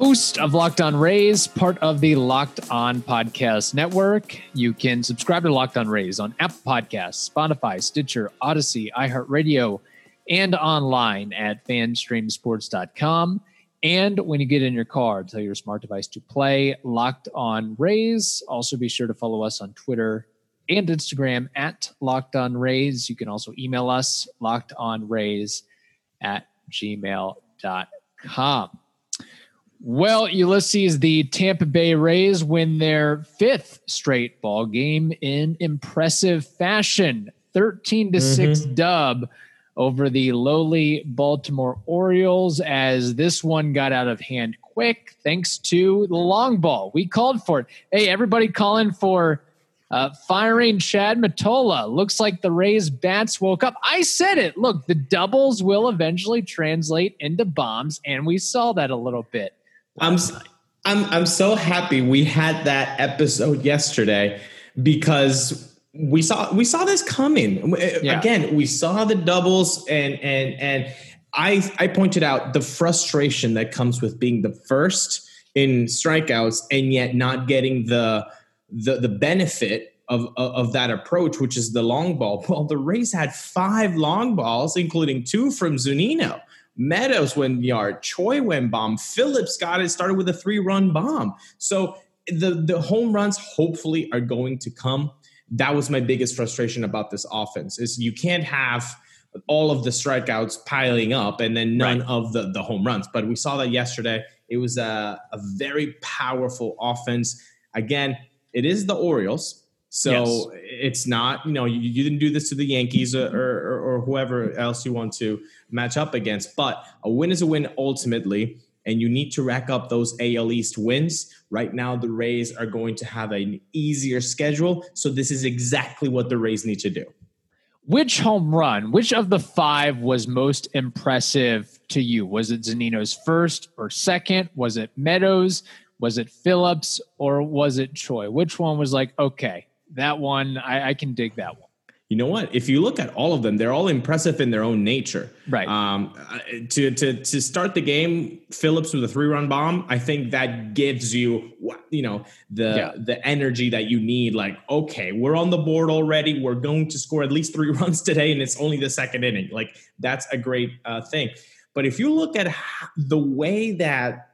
Host of Locked On Rays, part of the Locked On Podcast Network. You can subscribe to Locked On Rays on Apple Podcasts, Spotify, Stitcher, Audacy, iHeartRadio, and online at fanstreamsports.com. And when you get in your car, tell your smart device to play Locked On Rays. Also, be sure to follow us on Twitter and Instagram at Locked On Rays. You can also email us, lockedonrays at gmail.com. Well, Ulysses, the Tampa Bay Rays win their fifth straight ball game in impressive fashion. 13 to 6 dub over the lowly Baltimore Orioles as this one got out of hand quick thanks to the long ball. We called for it. Hey, everybody calling for uh, firing Chad Mottola. Looks like the Rays bats woke up. I said it. Look, the doubles will eventually translate into bombs, and we saw that a little bit. I'm I'm I'm so happy we had that episode yesterday because we saw we saw this coming. Eh, yeah. Again, we saw the doubles and and and I I pointed out the frustration that comes with being the first in strikeouts and yet not getting the the the benefit of, of, of that approach, which is the long ball. Well, the Rays had five long balls, including two from Zunino. Meadows went yard, Choi went bomb, Phillips got it, started with a three-run bomb. So the the home runs hopefully are going to come. That was my biggest frustration about this offense is you can't have all of the strikeouts piling up and then none Right. of the, the home runs. But we saw that yesterday. It was a, a very powerful offense. Again, it is the Orioles. So it's not, you know, you, you didn't do this to the Yankees or, or, or whoever else you want to match up against. But a win is a win ultimately, and you need to rack up those AL East wins. Right now, the Rays are going to have an easier schedule. So this is exactly what the Rays need to do. Which home run, which of the five was most impressive to you? Was it Zunino's first or second? Was it Meadows? Was it Phillips? Or was it Choi? Which one was like, okay, that one, I, I can dig that one? You know what? If you look at all of them, they're all impressive in their own nature. Right. Um, to to to start the game, Phillips with a three run bomb. I think that gives you what you know the Yeah. the energy that you need. Like, okay, we're on the board already. We're going to score at least three runs today, and it's only the second inning. Like, that's a great uh, thing. But if you look at the way that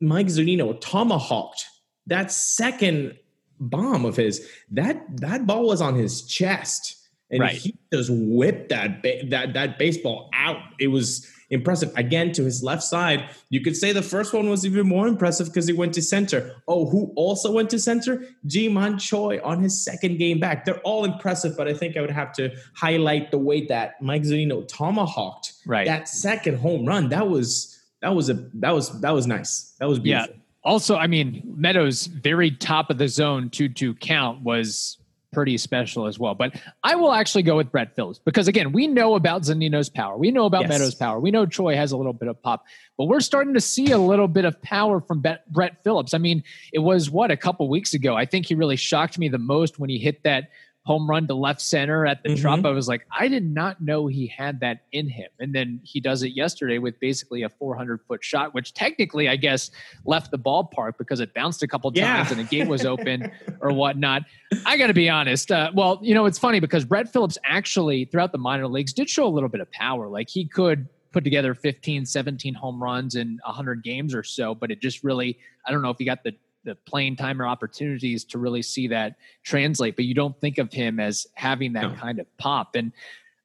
Mike Zunino tomahawked that second bomb of his, that that ball was on his chest, and Right. he just whipped that ba- that that baseball out. It was impressive. Again, to his left side, you could say the first one was even more impressive because he went to center. Oh, who also went to center? Ji-Man Choi on his second game back. They're all impressive, but I think I would have to highlight the way that Mike Zunino tomahawked Right. that second home run. That was that was a that was that was nice. That was Yeah. Also, I mean, Meadows' very top of the zone 2 2 count was pretty special as well. But I will actually go with Brett Phillips because, again, we know about Zunino's power. We know about Yes. Meadows' power. We know Choi has a little bit of pop, but we're starting to see a little bit of power from Brett Phillips. I mean, it was what, a couple weeks ago? I think he really shocked me the most when he hit that home run to left center at the Mhm. drop. I was like, I did not know he had that in him. And then he does it yesterday with basically a 400 foot shot, which technically, I guess, left the ballpark because it bounced a couple Yeah. times and the gate was open or whatnot. I got to be honest. Uh, well, you know, it's funny because Brett Phillips actually, throughout the minor leagues, did show a little bit of power. Like he could put together 15, 17 home runs in 100 games or so, but it just really, I don't know if he got the the playing time or opportunities to really see that translate, but you don't think of him as having that No. kind of pop. And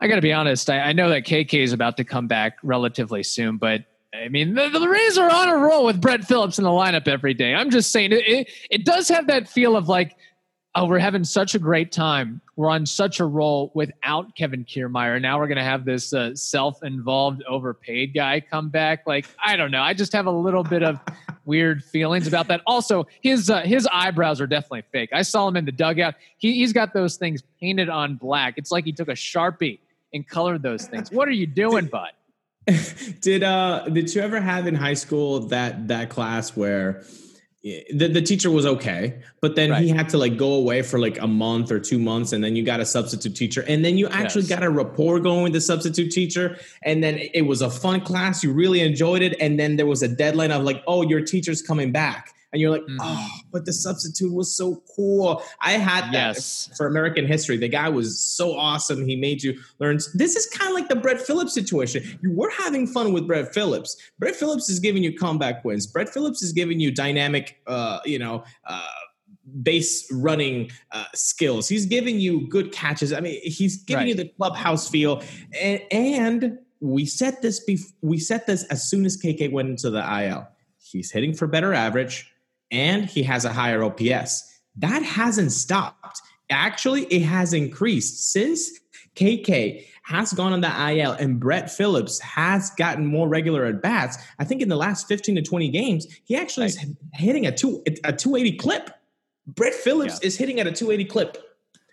I got to be honest, I, I know that KK is about to come back relatively soon, but I mean, the, the Rays are on a roll with Brett Phillips in the lineup every day. I'm just saying, it, it, it does have that feel of like, oh, we're having such a great time. We're on such a roll without Kevin Kiermaier. Now we're going to have this uh, self-involved, overpaid guy come back. Like, I don't know. I just have a little bit of weird feelings about that. Also, his uh, his eyebrows are definitely fake. I saw him in the dugout. He, he's got those things painted on black. It's like he took a sharpie and colored those things. What are you doing, bud? did uh did you ever have in high school that that class where the, the teacher was okay but then right. he had to like go away for like a month or two months and then you got a substitute teacher and then you actually yes. got a rapport going with the substitute teacher and then it was a fun class you really enjoyed it and then there was a deadline of like oh your teacher's coming back and you're like, mm-hmm. oh, but the substitute was so cool. I had that yes. for American history. The guy was so awesome. He made you learn. This is kind of like the Brett Phillips situation. You were having fun with Brett Phillips. Brett Phillips is giving you comeback wins. Brett Phillips is giving you dynamic, uh, you know, uh, base running uh, skills. He's giving you good catches. I mean, he's giving right. you the clubhouse feel, and, and we set this. Bef- we set this as soon as KK went into the IL. He's hitting for better average and he has a higher OPS. That hasn't stopped. Actually, it has increased since KK has gone on the IL and Brett Phillips has gotten more regular at bats. I think in the last 15 to 20 games, he actually right. is hitting a, two, a 280 clip. Brett Phillips yeah. is hitting at a 280 clip.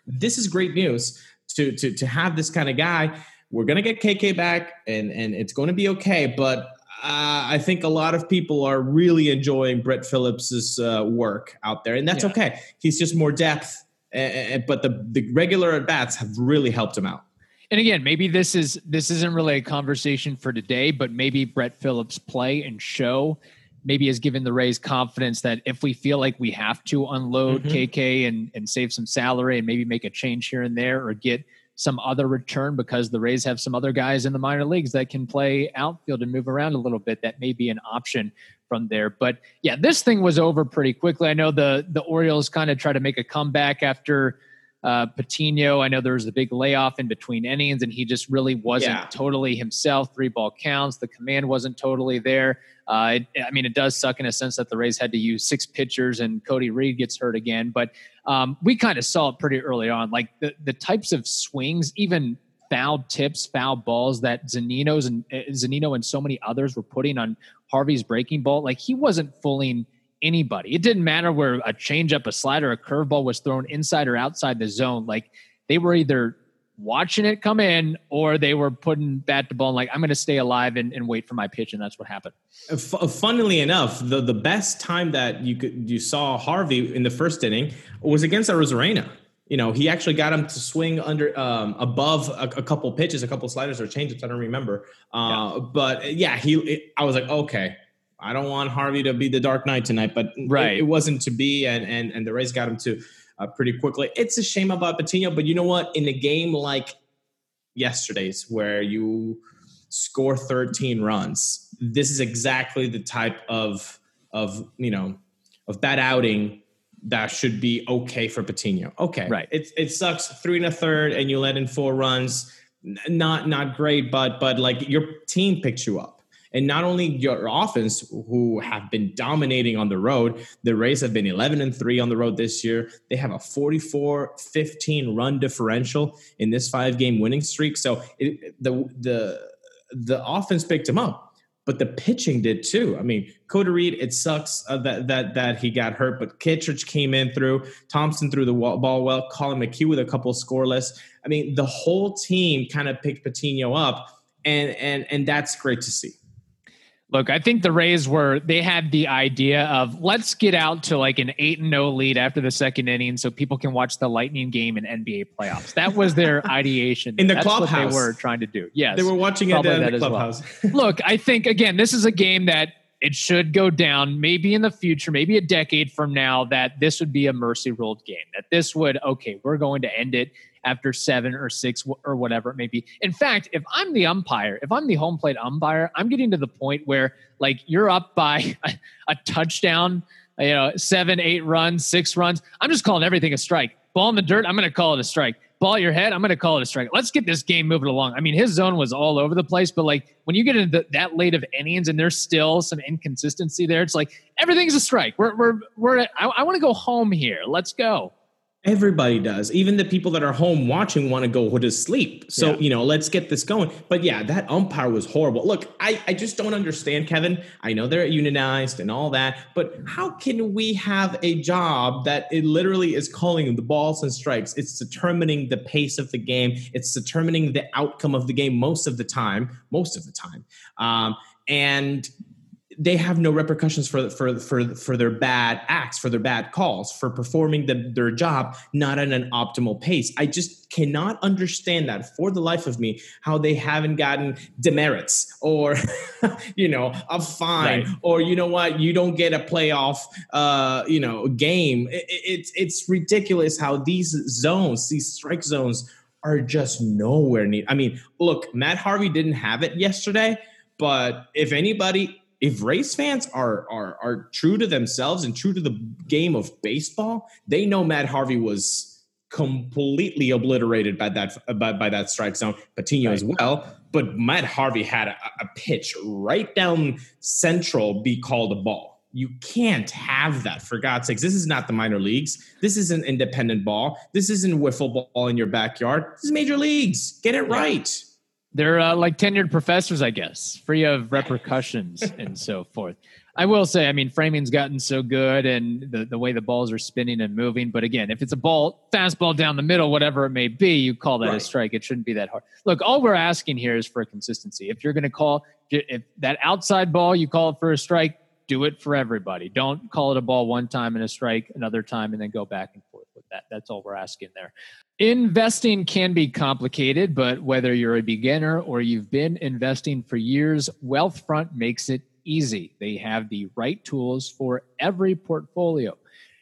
This is great news to, to, to have this kind of guy. We're going to get KK back and, and it's going to be okay. But I think a lot of people are really enjoying Brett Phillips's uh, work out there, and that's yeah. okay. He's just more depth, uh, but the the regular at bats have really helped him out. And again, maybe this is this isn't really a conversation for today, but maybe Brett Phillips' play and show maybe has given the Rays confidence that if we feel like we have to unload mm-hmm. KK and and save some salary and maybe make a change here and there or get some other return because the Rays have some other guys in the minor leagues that can play outfield and move around a little bit. That may be an option from there. But yeah, this thing was over pretty quickly. I know the the Orioles kind of try to make a comeback after uh, Patino. I know there was a big layoff in between innings, and he just really wasn't yeah. totally himself. Three ball counts. The command wasn't totally there. Uh, it, I mean, it does suck in a sense that the Rays had to use six pitchers and Cody Reed gets hurt again. But um, we kind of saw it pretty early on. Like the, the types of swings, even foul tips, foul balls that Zunino's and uh, Zunino and so many others were putting on Harvey's breaking ball. Like he wasn't fooling anybody. It didn't matter where a changeup, a slider, a curveball was thrown inside or outside the zone. Like they were either watching it come in or they were putting bat to ball and like i'm going to stay alive and, and, wait for my pitch and that's what happened F- uh, funnily enough the, the best time that you could you saw harvey in the first inning was against Arozarena. you know he actually got him to swing under um, above a, a, couple pitches a couple sliders or changes i don't remember uh, yeah. but yeah he it, i was like okay i don't want harvey to be the dark knight tonight but right. it, it wasn't to be and and and the rays got him to uh, pretty quickly. It's a shame about Patino, but you know what? In a game like yesterday's, where you score 13 runs, this is exactly the type of of you know of bad outing that should be okay for Patino. Okay, right? It it sucks three and a third, and you let in four runs. Not not great, but but like your team picks you up. And not only your offense, who have been dominating on the road, the Rays have been 11 and 3 on the road this year. They have a 44 15 run differential in this five game winning streak. So it, the, the, the offense picked him up, but the pitching did too. I mean, Cody Reed, it sucks uh, that, that, that he got hurt, but Kittredge came in through, Thompson threw the ball well, Collin McHugh with a couple scoreless. I mean, the whole team kind of picked Patino up, and, and, and that's great to see. Look, I think the Rays were they had the idea of let's get out to like an 8 and 0 lead after the second inning so people can watch the Lightning game in NBA playoffs. That was their ideation. in the That's clubhouse. what they were trying to do. Yes. They were watching it in the clubhouse. Well. Look, I think again this is a game that it should go down maybe in the future, maybe a decade from now that this would be a mercy ruled game. That this would okay, we're going to end it after seven or six or whatever it may be. In fact, if I'm the umpire, if I'm the home plate umpire, I'm getting to the point where like you're up by a, a touchdown, you know, seven, eight runs, six runs. I'm just calling everything a strike. Ball in the dirt, I'm going to call it a strike. Ball your head, I'm going to call it a strike. Let's get this game moving along. I mean, his zone was all over the place, but like when you get into that late of innings and there's still some inconsistency there, it's like everything's a strike. We're, we're, we're, I, I want to go home here. Let's go. Everybody does. Even the people that are home watching want to go to sleep. So, yeah. you know, let's get this going. But yeah, that umpire was horrible. Look, I, I just don't understand, Kevin. I know they're unionized and all that, but how can we have a job that it literally is calling the balls and strikes? It's determining the pace of the game, it's determining the outcome of the game most of the time, most of the time. Um, and they have no repercussions for for for for their bad acts, for their bad calls, for performing the, their job not at an optimal pace. I just cannot understand that for the life of me how they haven't gotten demerits or you know a fine right. or you know what you don't get a playoff uh, you know game. It, it's it's ridiculous how these zones, these strike zones, are just nowhere near. I mean, look, Matt Harvey didn't have it yesterday. But if anybody if Rays fans are are are true to themselves and true to the game of baseball, they know Matt Harvey was completely obliterated by that by, by that strike zone. Patino right. as well, but Matt Harvey had a, a pitch right down central be called a ball. You can't have that for God's sakes. This is not the minor leagues. This is an independent ball. This isn't wiffle ball in your backyard. This is major leagues. Get it right. They're uh, like tenured professors, I guess, free of repercussions and so forth. I will say, I mean, framing's gotten so good and the, the way the balls are spinning and moving. But again, if it's a ball, fastball down the middle, whatever it may be, you call that right. a strike. It shouldn't be that hard. Look, all we're asking here is for consistency. If you're going to call if that outside ball, you call it for a strike, do it for everybody. Don't call it a ball one time and a strike another time and then go back and that. That's all we're asking there. Investing can be complicated, but whether you're a beginner or you've been investing for years, Wealthfront makes it easy. They have the right tools for every portfolio.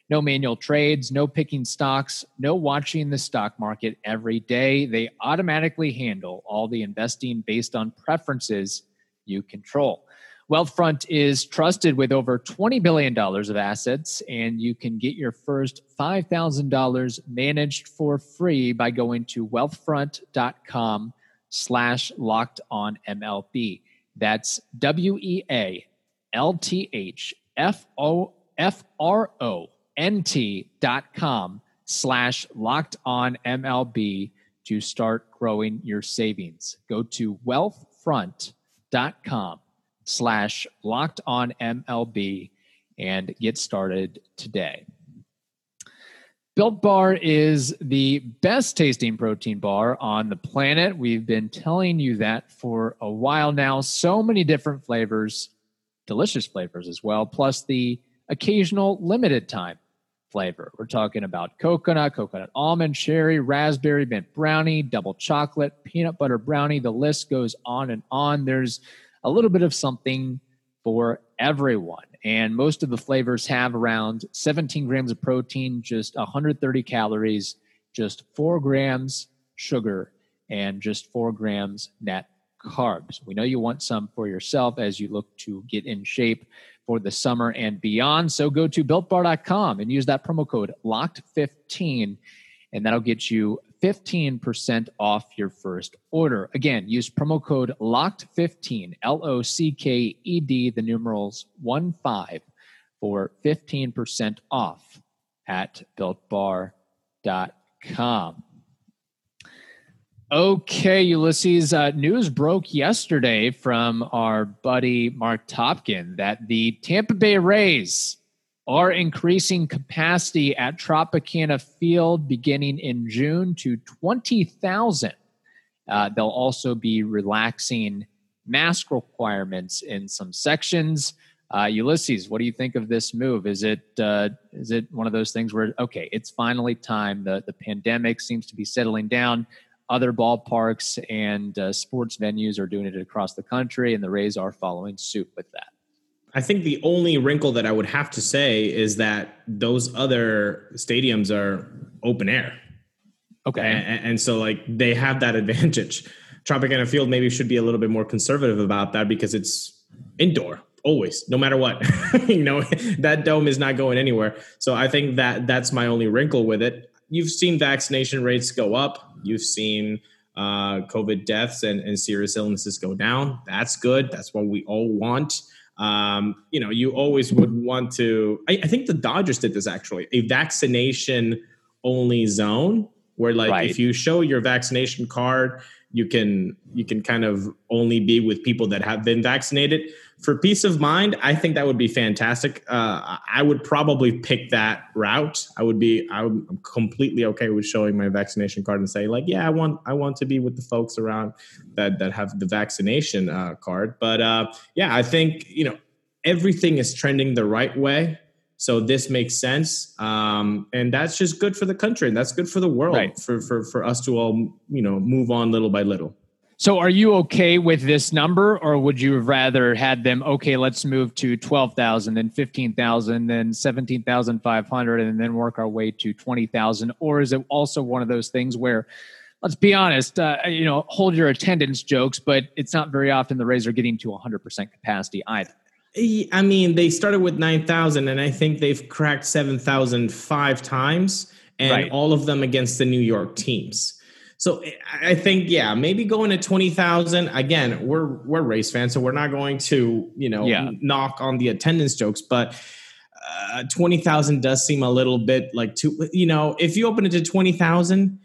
No manual trades, no picking stocks, no watching the stock market every day. They automatically handle all the investing based on preferences you control. Wealthfront is trusted with over $20 billion of assets, and you can get your first $5,000 managed for free by going to wealthfront.com slash locked on MLB. That's W E A L T H F O F R O N T dot com slash locked on MLB to start growing your savings. Go to wealthfront.com slash locked on MLB and get started today. Built Bar is the best tasting protein bar on the planet. We've been telling you that for a while now. So many different flavors, delicious flavors as well, plus the occasional limited time flavor. We're talking about coconut, coconut almond, cherry, raspberry, mint brownie, double chocolate, peanut butter brownie. The list goes on and on. There's a little bit of something for everyone. And most of the flavors have around 17 grams of protein, just 130 calories, just four grams sugar, and just four grams net carbs. We know you want some for yourself as you look to get in shape for the summer and beyond. So go to builtbar.com and use that promo code LOCKED15, and that'll get you 15% off your first order. Again, use promo code LOCKED15, L O C K E D, the numerals 1 5 for 15% off at builtbar.com. Okay, Ulysses, uh, news broke yesterday from our buddy Mark Topkin that the Tampa Bay Rays are increasing capacity at Tropicana Field beginning in June to 20,000. Uh, they'll also be relaxing mask requirements in some sections. Uh, Ulysses, what do you think of this move? Is it uh, is it one of those things where okay, it's finally time? The the pandemic seems to be settling down. Other ballparks and uh, sports venues are doing it across the country, and the Rays are following suit with that. I think the only wrinkle that I would have to say is that those other stadiums are open air. Okay. And, and so, like, they have that advantage. Tropicana Field maybe should be a little bit more conservative about that because it's indoor always, no matter what. you know, that dome is not going anywhere. So I think that that's my only wrinkle with it. You've seen vaccination rates go up. You've seen uh, COVID deaths and, and serious illnesses go down. That's good. That's what we all want um, you know, you always would want to. I, I, think the Dodgers did this actually a vaccination only zone where like Right. if you show your vaccination card you can you can kind of only be with people that have been vaccinated. For peace of mind i think that would be fantastic. Uh, i would probably pick that route. I would be i'm completely okay with showing my vaccination card and say like yeah i want i want to be with the folks around that that have the vaccination uh, card. But uh, yeah i think you know everything is trending the right way so this makes sense, um, and that's just good for the country, and that's good for the world, Right. for for for us to all you know move on little by little. So are you okay with this number or would you have rather had them okay, let's move to 12,000 then 15,000 then 17,500 and then work our way to 20,000 or is it also one of those things where let's be honest, uh, you know, hold your attendance jokes, but it's not very often the Rays are getting to 100% capacity either. I mean, they started with nine thousand, and I think they've cracked seven thousand five times, and Right. all of them against the New York teams. So I- think, yeah, maybe going to twenty thousand again. We're we're Rays fans, so we're not going to you know Yeah. knock on the attendance jokes, but uh, twenty thousand does seem a little bit like too. You know, if you open it to twenty thousand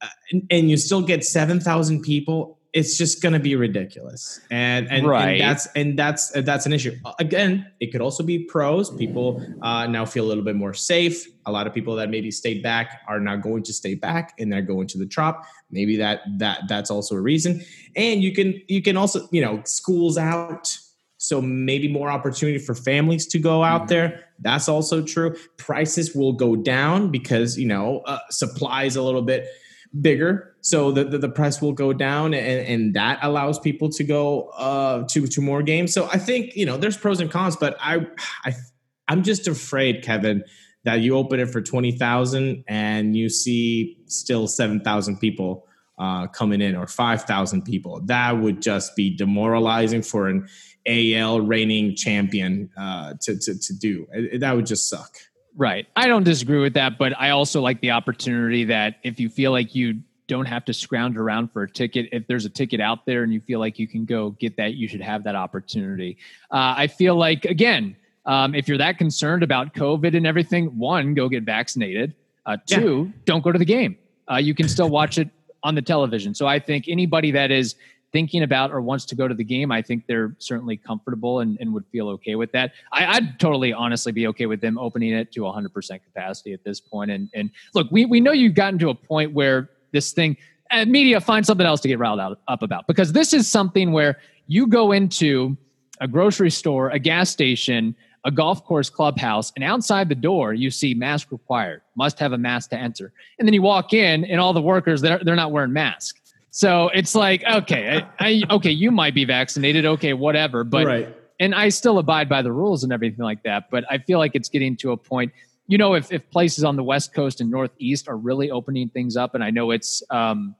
uh, and, and you still get seven thousand people, it's just going to be ridiculous. And and, Right. and that's and that's that's an issue. Again, it could also be pros. People uh, now feel a little bit more safe. A lot of people that maybe stayed back are now going to stay back, and they're going to the trop. Maybe that that that's also a reason. And you can you can also you know schools out. So maybe more opportunity for families to go out there. That's also true. Prices will go down because you know uh, supply is a little bit bigger, so the, the the price will go down, and and that allows people to go uh, to to more games. So I think you know there's pros and cons, but I I I'm just afraid, Kevin, that you open it for twenty thousand and you see still seven thousand people uh, coming in or five thousand people. That would just be demoralizing for an AL reigning champion uh, to, to to do. That would just suck. Right. I don't disagree with that, but I also like the opportunity that if you feel like you don't have to scrounge around for a ticket, if there's a ticket out there and you feel like you can go get that, you should have that opportunity. Uh, I feel like, again, um, if you're that concerned about COVID and everything, one, go get vaccinated. Uh, Yeah. two, don't go to the game. Uh, you can still watch it on the television. So I think anybody that is thinking about or wants to go to the game, I think they're certainly comfortable and, and would feel okay with that. I, I'd totally honestly be okay with them opening it to 100% capacity at this point. And, and look, we, we know you've gotten to a point where this thing, uh, media, find something else to get riled out, up about because this is something where you go into a grocery store, a gas station, a golf course clubhouse, and outside the door you see mask required, must have a mask to enter. And then you walk in, and all the workers they're they're not wearing masks. So it's like, okay, I, I, okay, you might be vaccinated, okay, whatever, but right. and I still abide by the rules and everything like that. But I feel like it's getting to a point, you know, if, if places on the West Coast and Northeast are really opening things up, and I know it's um,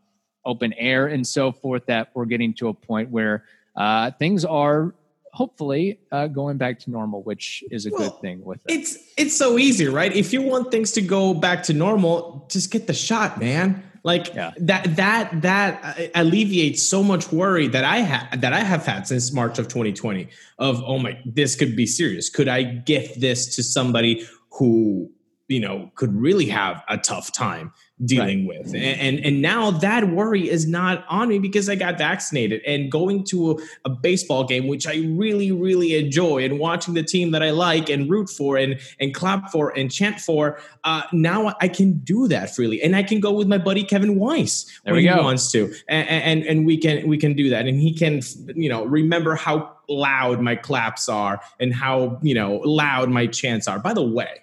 open air and so forth, that we're getting to a point where uh, things are hopefully uh, going back to normal, which is a Well, good thing with it. It's it's so easy, right? If you want things to go back to normal, just get the shot, man. Like Yeah. that that that uh, alleviates so much worry that I had that I have had since March of 2020 of oh my this could be serious. Could I gift this to somebody who, you know, could really have a tough time dealing with. And, and and now that worry is not on me because I got vaccinated and going to a, a baseball game, which I really, really enjoy, and watching the team that I like and root for and and clap for and chant for. Uh, now I can do that freely, and I can go with my buddy Kevin Weiss There when he go. wants to, and, and and we can we can do that, and he can you know remember how loud my claps are and how you know loud my chants are. By the way,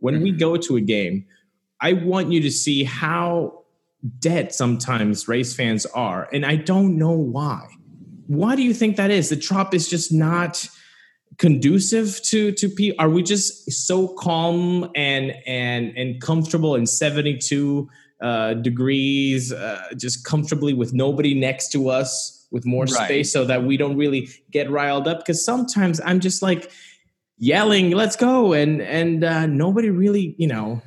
when we go to a game, I want you to see how dead sometimes Rays fans are, and I don't know why. Why do you think that is? The trop is just not conducive to to people. Are we just so calm and and and comfortable in seventy two uh, degrees, uh, just comfortably with nobody next to us, with more Right. space, so that we don't really get riled up? Because sometimes I'm just like yelling, "Let's go!" and and uh, nobody really, you know,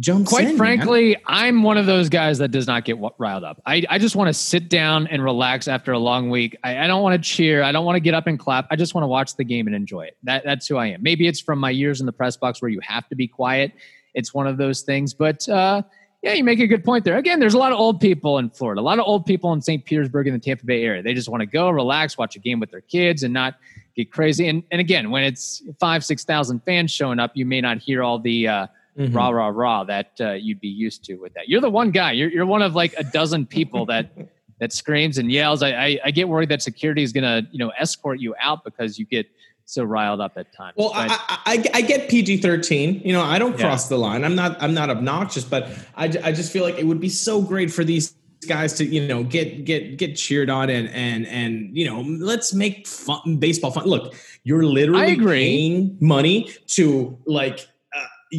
jumps. Quite in, man. frankly, I'm one of those guys that does not get riled up. I, I just want to sit down and relax after a long week. I, I don't want to cheer. I don't want to get up and clap. I just want to watch the game and enjoy it. That, that's who I am. Maybe it's from my years in the press box where you have to be quiet. It's one of those things. But uh, yeah, you make a good point there. Again, there's a lot of old people in Florida, a lot of old people in St. Petersburg in the Tampa Bay area. They just want to go, relax, watch a game with their kids, and not get crazy. And and again, when it's five, six thousand fans showing up, you may not hear all the uh, mm-hmm. rah rah rah that uh, you'd be used to with that. You're the one guy. You're you're one of like a dozen people that that screams and yells. I I, I get worried that security is gonna you know escort you out because you get so riled up at times. Well, but, I, I, I, get PG thirteen. You know, I don't cross yeah. the line. I'm not I'm not obnoxious, but I, I just feel like it would be so great for these guys to you know get get get cheered on and and and you know let's make fun baseball fun. Look, you're literally paying money to like. Uh,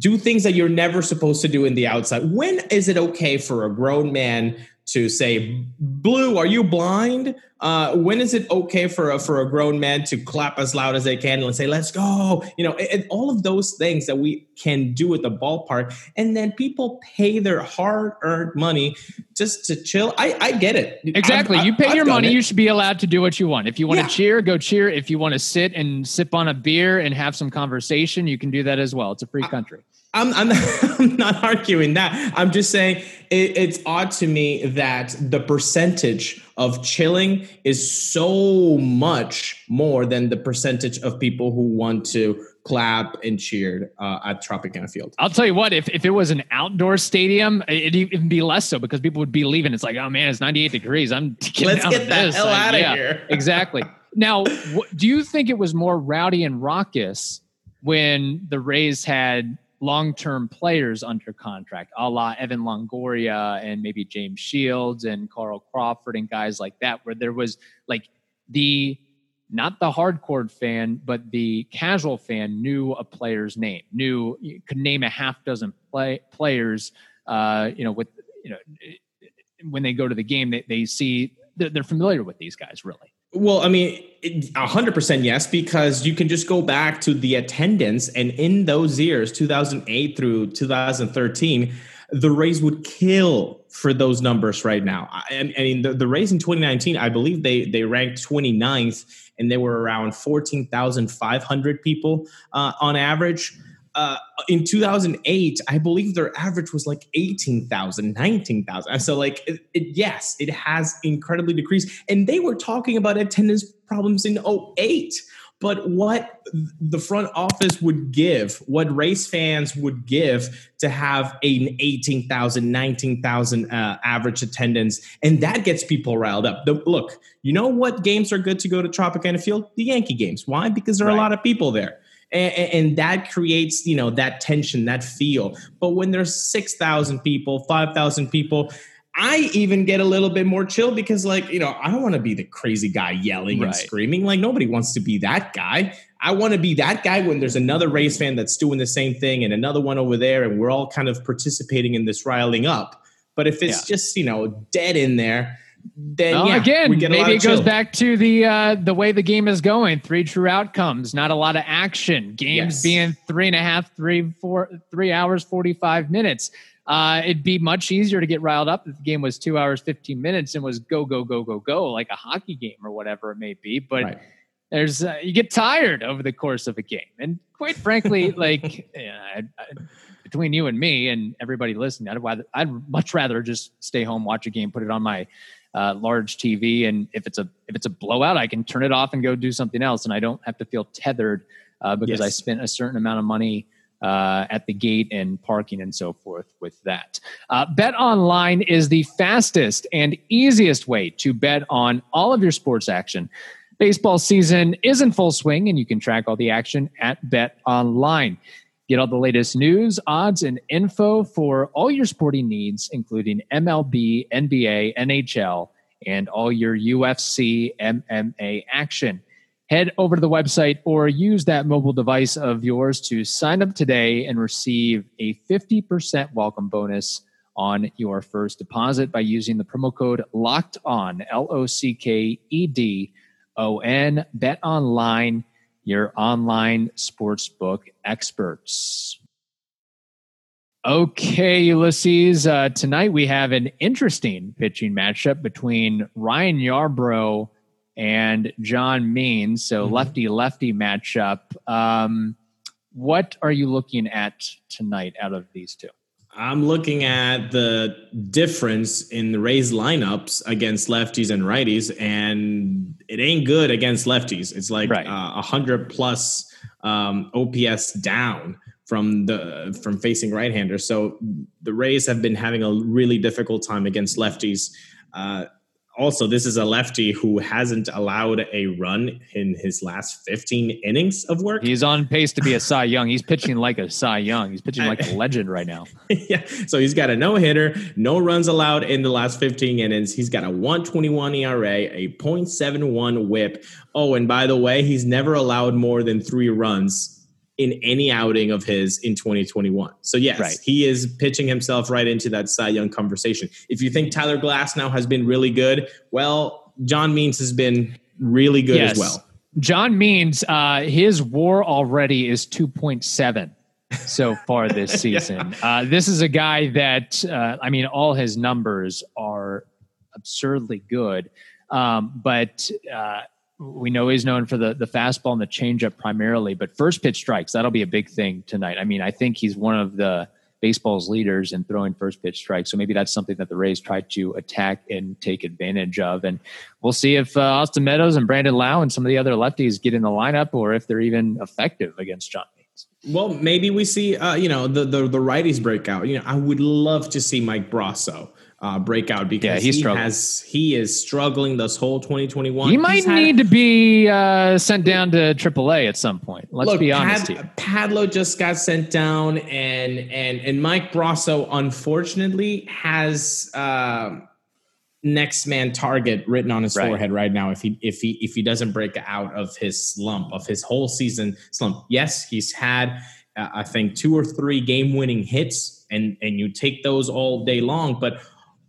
do things that you're never supposed to do in the outside. When is it okay for a grown man to say, "Blue, are you blind?" Uh, when is it okay for a, for a grown man to clap as loud as they can and say, "Let's go"? You know, and all of those things that we can do at the ballpark, and then people pay their hard-earned money just to chill. I, I get it. Exactly. I've, you pay I've your money, it. you should be allowed to do what you want. If you want yeah. to cheer, go cheer. If you want to sit and sip on a beer and have some conversation, you can do that as well. It's a free country. I'm, I'm, I'm not arguing that. I'm just saying it, it's odd to me that the percentage of chilling is so much more than the percentage of people who want to clap and cheered uh, at Tropicana Field. I'll tell you what, if, if it was an outdoor stadium, it'd even be less so because people would be leaving. It's like, oh man, it's 98 degrees. I'm Let's get the hell like, out of yeah, here. exactly. Now, do you think it was more rowdy and raucous when the Rays had long-term players under contract, a la Evan Longoria and maybe James Shields and Carl Crawford and guys like that, where there was like the not the hardcore fan, but the casual fan knew a player's name, knew could name a half dozen play, players. Uh, you know, with you know, when they go to the game, they, they see they're, they're familiar with these guys really. Well, I mean, hundred percent yes, because you can just go back to the attendance, and in those years, two thousand eight through two thousand thirteen, the Rays would kill for those numbers right now. I, I mean, the, the Rays in 2019, I believe they they ranked 29th, and they were around 14,500 people uh, on average uh, in 2008, I believe their average was like 18,000, 19,000. So, like, it, it, yes, it has incredibly decreased. And they were talking about attendance problems in 08. But what the front office would give, what Rays fans would give to have an 18,000, 19,000 uh, average attendance, and that gets people riled up. The, look, you know what games are good to go to Tropicana Field? The Yankee games. Why? Because there are right. a lot of people there and, and that creates you know that tension that feel but when there's 6000 people 5000 people I even get a little bit more chill because, like, you know, I don't want to be the crazy guy yelling right. and screaming. Like, nobody wants to be that guy. I want to be that guy when there's another Rays fan that's doing the same thing and another one over there, and we're all kind of participating in this riling up. But if it's yeah. just, you know, dead in there, then well, yeah, again, maybe it goes back to the uh, the way the game is going. Three true outcomes, not a lot of action. Games yes. being three and a half, three, four, three hours, forty five minutes. Uh, it'd be much easier to get riled up if the game was two hours, fifteen minutes, and was go, go, go, go, go, like a hockey game or whatever it may be. But right. there's uh, you get tired over the course of a game, and quite frankly, like yeah, I, I, between you and me and everybody listening, I'd rather I'd much rather just stay home, watch a game, put it on my uh, large TV, and if it's a if it's a blowout, I can turn it off and go do something else, and I don't have to feel tethered uh, because yes. I spent a certain amount of money uh, at the gate and parking and so forth with that. Uh, bet online is the fastest and easiest way to bet on all of your sports action. Baseball season is in full swing, and you can track all the action at Bet Online. Get all the latest news, odds, and info for all your sporting needs, including MLB, NBA, NHL, and all your UFC MMA action. Head over to the website or use that mobile device of yours to sign up today and receive a 50% welcome bonus on your first deposit by using the promo code locked on L O C K E D O N bet online your online sportsbook experts. Okay, Ulysses. Uh, tonight we have an interesting pitching matchup between Ryan Yarbrough and John Means. So mm-hmm. lefty lefty matchup. Um, what are you looking at tonight out of these two? I'm looking at the difference in the Rays lineups against lefties and righties, and it ain't good against lefties. It's like Right. uh, a hundred plus um, OPS down from the from facing right-handers. So the Rays have been having a really difficult time against lefties. Uh, also, this is a lefty who hasn't allowed a run in his last 15 innings of work. He's on pace to be a Cy Young. He's pitching like a Cy Young. He's pitching like a legend right now. yeah. So he's got a no hitter, no runs allowed in the last 15 innings. He's got a 121 ERA, a 0.71 whip. Oh, and by the way, he's never allowed more than three runs in any outing of his in 2021. So yes, Right. he is pitching himself right into that Cy Young conversation. If you think Tyler Glasnow has been really good, well, John Means has been really good Yes. as well. John Means, uh, his WAR already is two point seven so far this season. uh, this is a guy that uh, I mean, all his numbers are absurdly good, um, but. We know he's known for the the fastball and the changeup primarily, but first pitch strikes that'll be a big thing tonight. I mean, I think he's one of the baseball's leaders in throwing first pitch strikes, so maybe that's something that the Rays try to attack and take advantage of. And we'll see if uh, Austin Meadows and Brandon Lowe and some of the other lefties get in the lineup, or if they're even effective against John. Well, maybe we see, uh, you know, the, the the righties break out. You know, I would love to see Mike Brosseau uh, break out because Yeah, he's he struggling. has he is struggling this whole 2021. He might had- need to be uh, sent down to AAA at some point. Let's Look, be honest Pad- here. Padlo just got sent down, and and and Mike Brosseau unfortunately has uh, next man target written on his Right. forehead right now. If he if he if he doesn't break out of his slump of his whole season slump, yes, he's had uh, I think two or three game winning hits, and and you take those all day long, but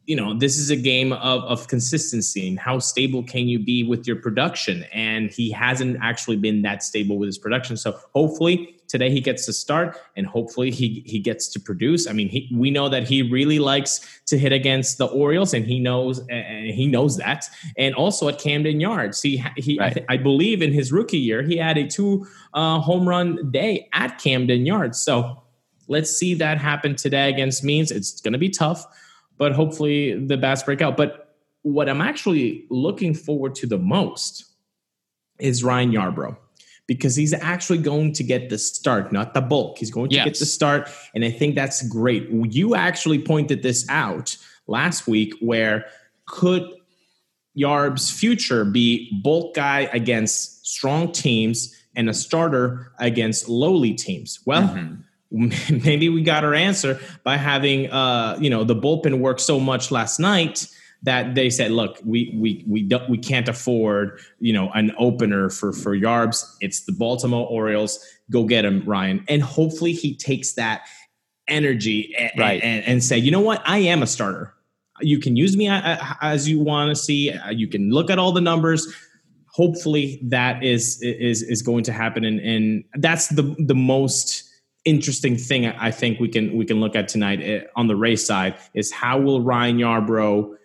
you know this is a game of, of consistency and how stable can you be with your production? And he hasn't actually been that stable with his production. So hopefully today he gets to start and hopefully he he gets to produce. I mean he, we know that he really likes to hit against the orioles and he knows and he knows that. And also at camden yards he he I, th- I believe in his rookie year he had a two uh, home run day at camden yards. So let's see that happen today against means. It's going to be tough but hopefully the bats break out. But what I'm actually looking forward to the most is Ryan Yarbrough because he's actually going to get the start, not the bulk. He's going to get the start. And I think that's great. You actually pointed this out last week where could Yarb's future be bulk guy against strong teams and a starter against lowly teams? Well, mm-hmm. maybe we got our answer by having uh you know the bullpen work so much last night that they said look we we we don't we can't afford you know an opener for for yarbs. It's the baltimore orioles. Go get him ryan. And hopefully he takes that energy and, Right. and, and say you know what? I am a starter. You can use me a- a- as you want to see. Uh, you can look at all the numbers. Hopefully that is is is going to happen. And and that's the the most interesting thing I think we can we can look at tonight eh, on the Rays side is how will Ryan Yarbrough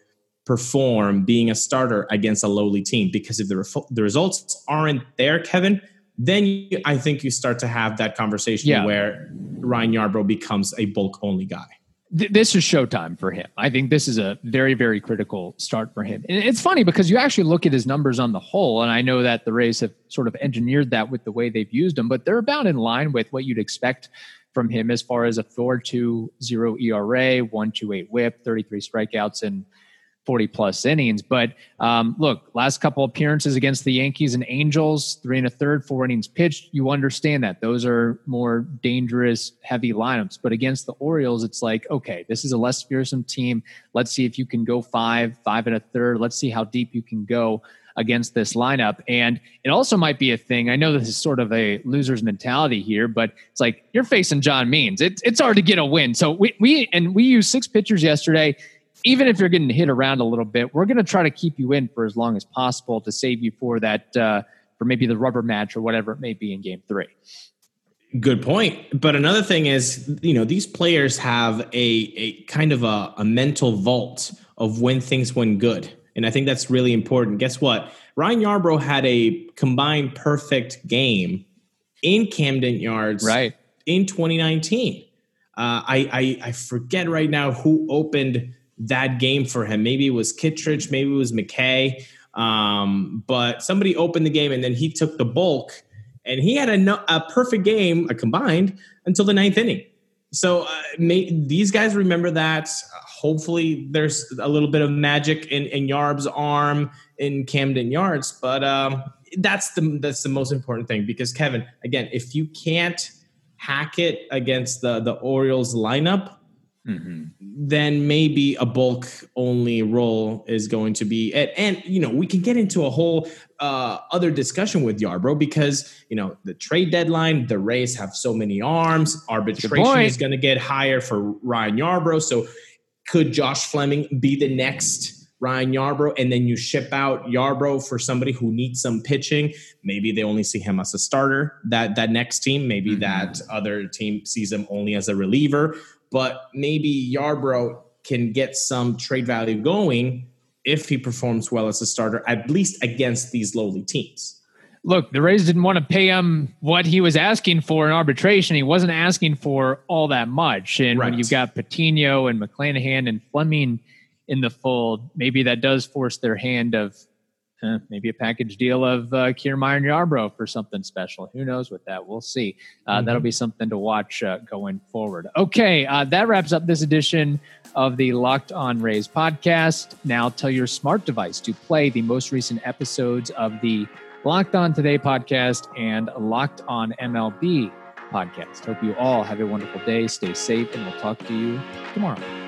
perform being a starter against a lowly team because if the refo- the results aren't there Kevin then you, I think you start to have that conversation Yeah. where Ryan Yarbrough becomes a bulk only guy. Th- this is showtime for him. I think this is a very, very critical start for him. And it's funny because you actually look at his numbers on the whole, and I know that the Rays have sort of engineered that with the way they've used him, but they're about in line with what you'd expect from him as far as a 4.20 ERA, 1.28 WHIP, 33 strikeouts, and 40 plus innings. But um, look, last couple appearances against the Yankees and Angels, three and a third, four innings pitched. You understand that those are more dangerous, heavy lineups. But against the Orioles, it's like, okay, this is a less fearsome team. Let's see if you can go five, five and a third. Let's see how deep you can go against this lineup. And it also might be a thing. I know this is sort of a loser's mentality here, but it's like you're facing John Means. It's it's hard to get a win. So we we and we used six pitchers yesterday even if you're getting hit around a little bit, we're going to try to keep you in for as long as possible to save you for that, uh, for maybe the rubber match or whatever it may be in game three. Good point. But another thing is, you know, these players have a, a kind of a, a mental vault of when things went good. And I think that's really important. Guess what? Ryan Yarbrough had a combined perfect game in Camden Yards Right. in 2019. Uh, I, I I forget right now who opened that game for him. Maybe it was Kittredge, maybe it was McKay. Um, but somebody opened the game and then he took the bulk and he had a, a perfect game, a combined, until the ninth inning. So uh, may, these guys remember that. Hopefully, there's a little bit of magic in, in Yarb's arm in Camden Yards, but um, that's the that's the most important thing because Kevin, again, if you can't hack it against the the Orioles lineup, mm-hmm. then maybe a bulk only role is going to be and, and you know we can get into a whole uh, other discussion with Yarbrough because you know the trade deadline, the Rays have so many arms, arbitration is going to get higher for Ryan Yarbrough. So could Josh Fleming be the next? Ryan Yarbrough, and then you ship out Yarbrough for somebody who needs some pitching. Maybe they only see him as a starter. That that next team, maybe mm-hmm. that other team sees him only as a reliever but maybe Yarbrough can get some trade value going if he performs well as a starter, at least against these lowly teams. Look, the Rays didn't want to pay him what he was asking for in arbitration. He wasn't asking for all that much. And right. when you've got Patino and McClanahan and Fleming in the fold, maybe that does force their hand of eh, maybe a package deal of uh, Kiermaier and Yarbrough for something special. Who knows with that? We'll see. Uh, mm-hmm. That'll be something to watch uh, going forward. Okay, uh, that wraps up this edition of the Locked On Rays podcast. Now tell your smart device to play the most recent episodes of the Locked On Today podcast and Locked On MLB podcast. Hope you all have a wonderful day. Stay safe, and we'll talk to you tomorrow.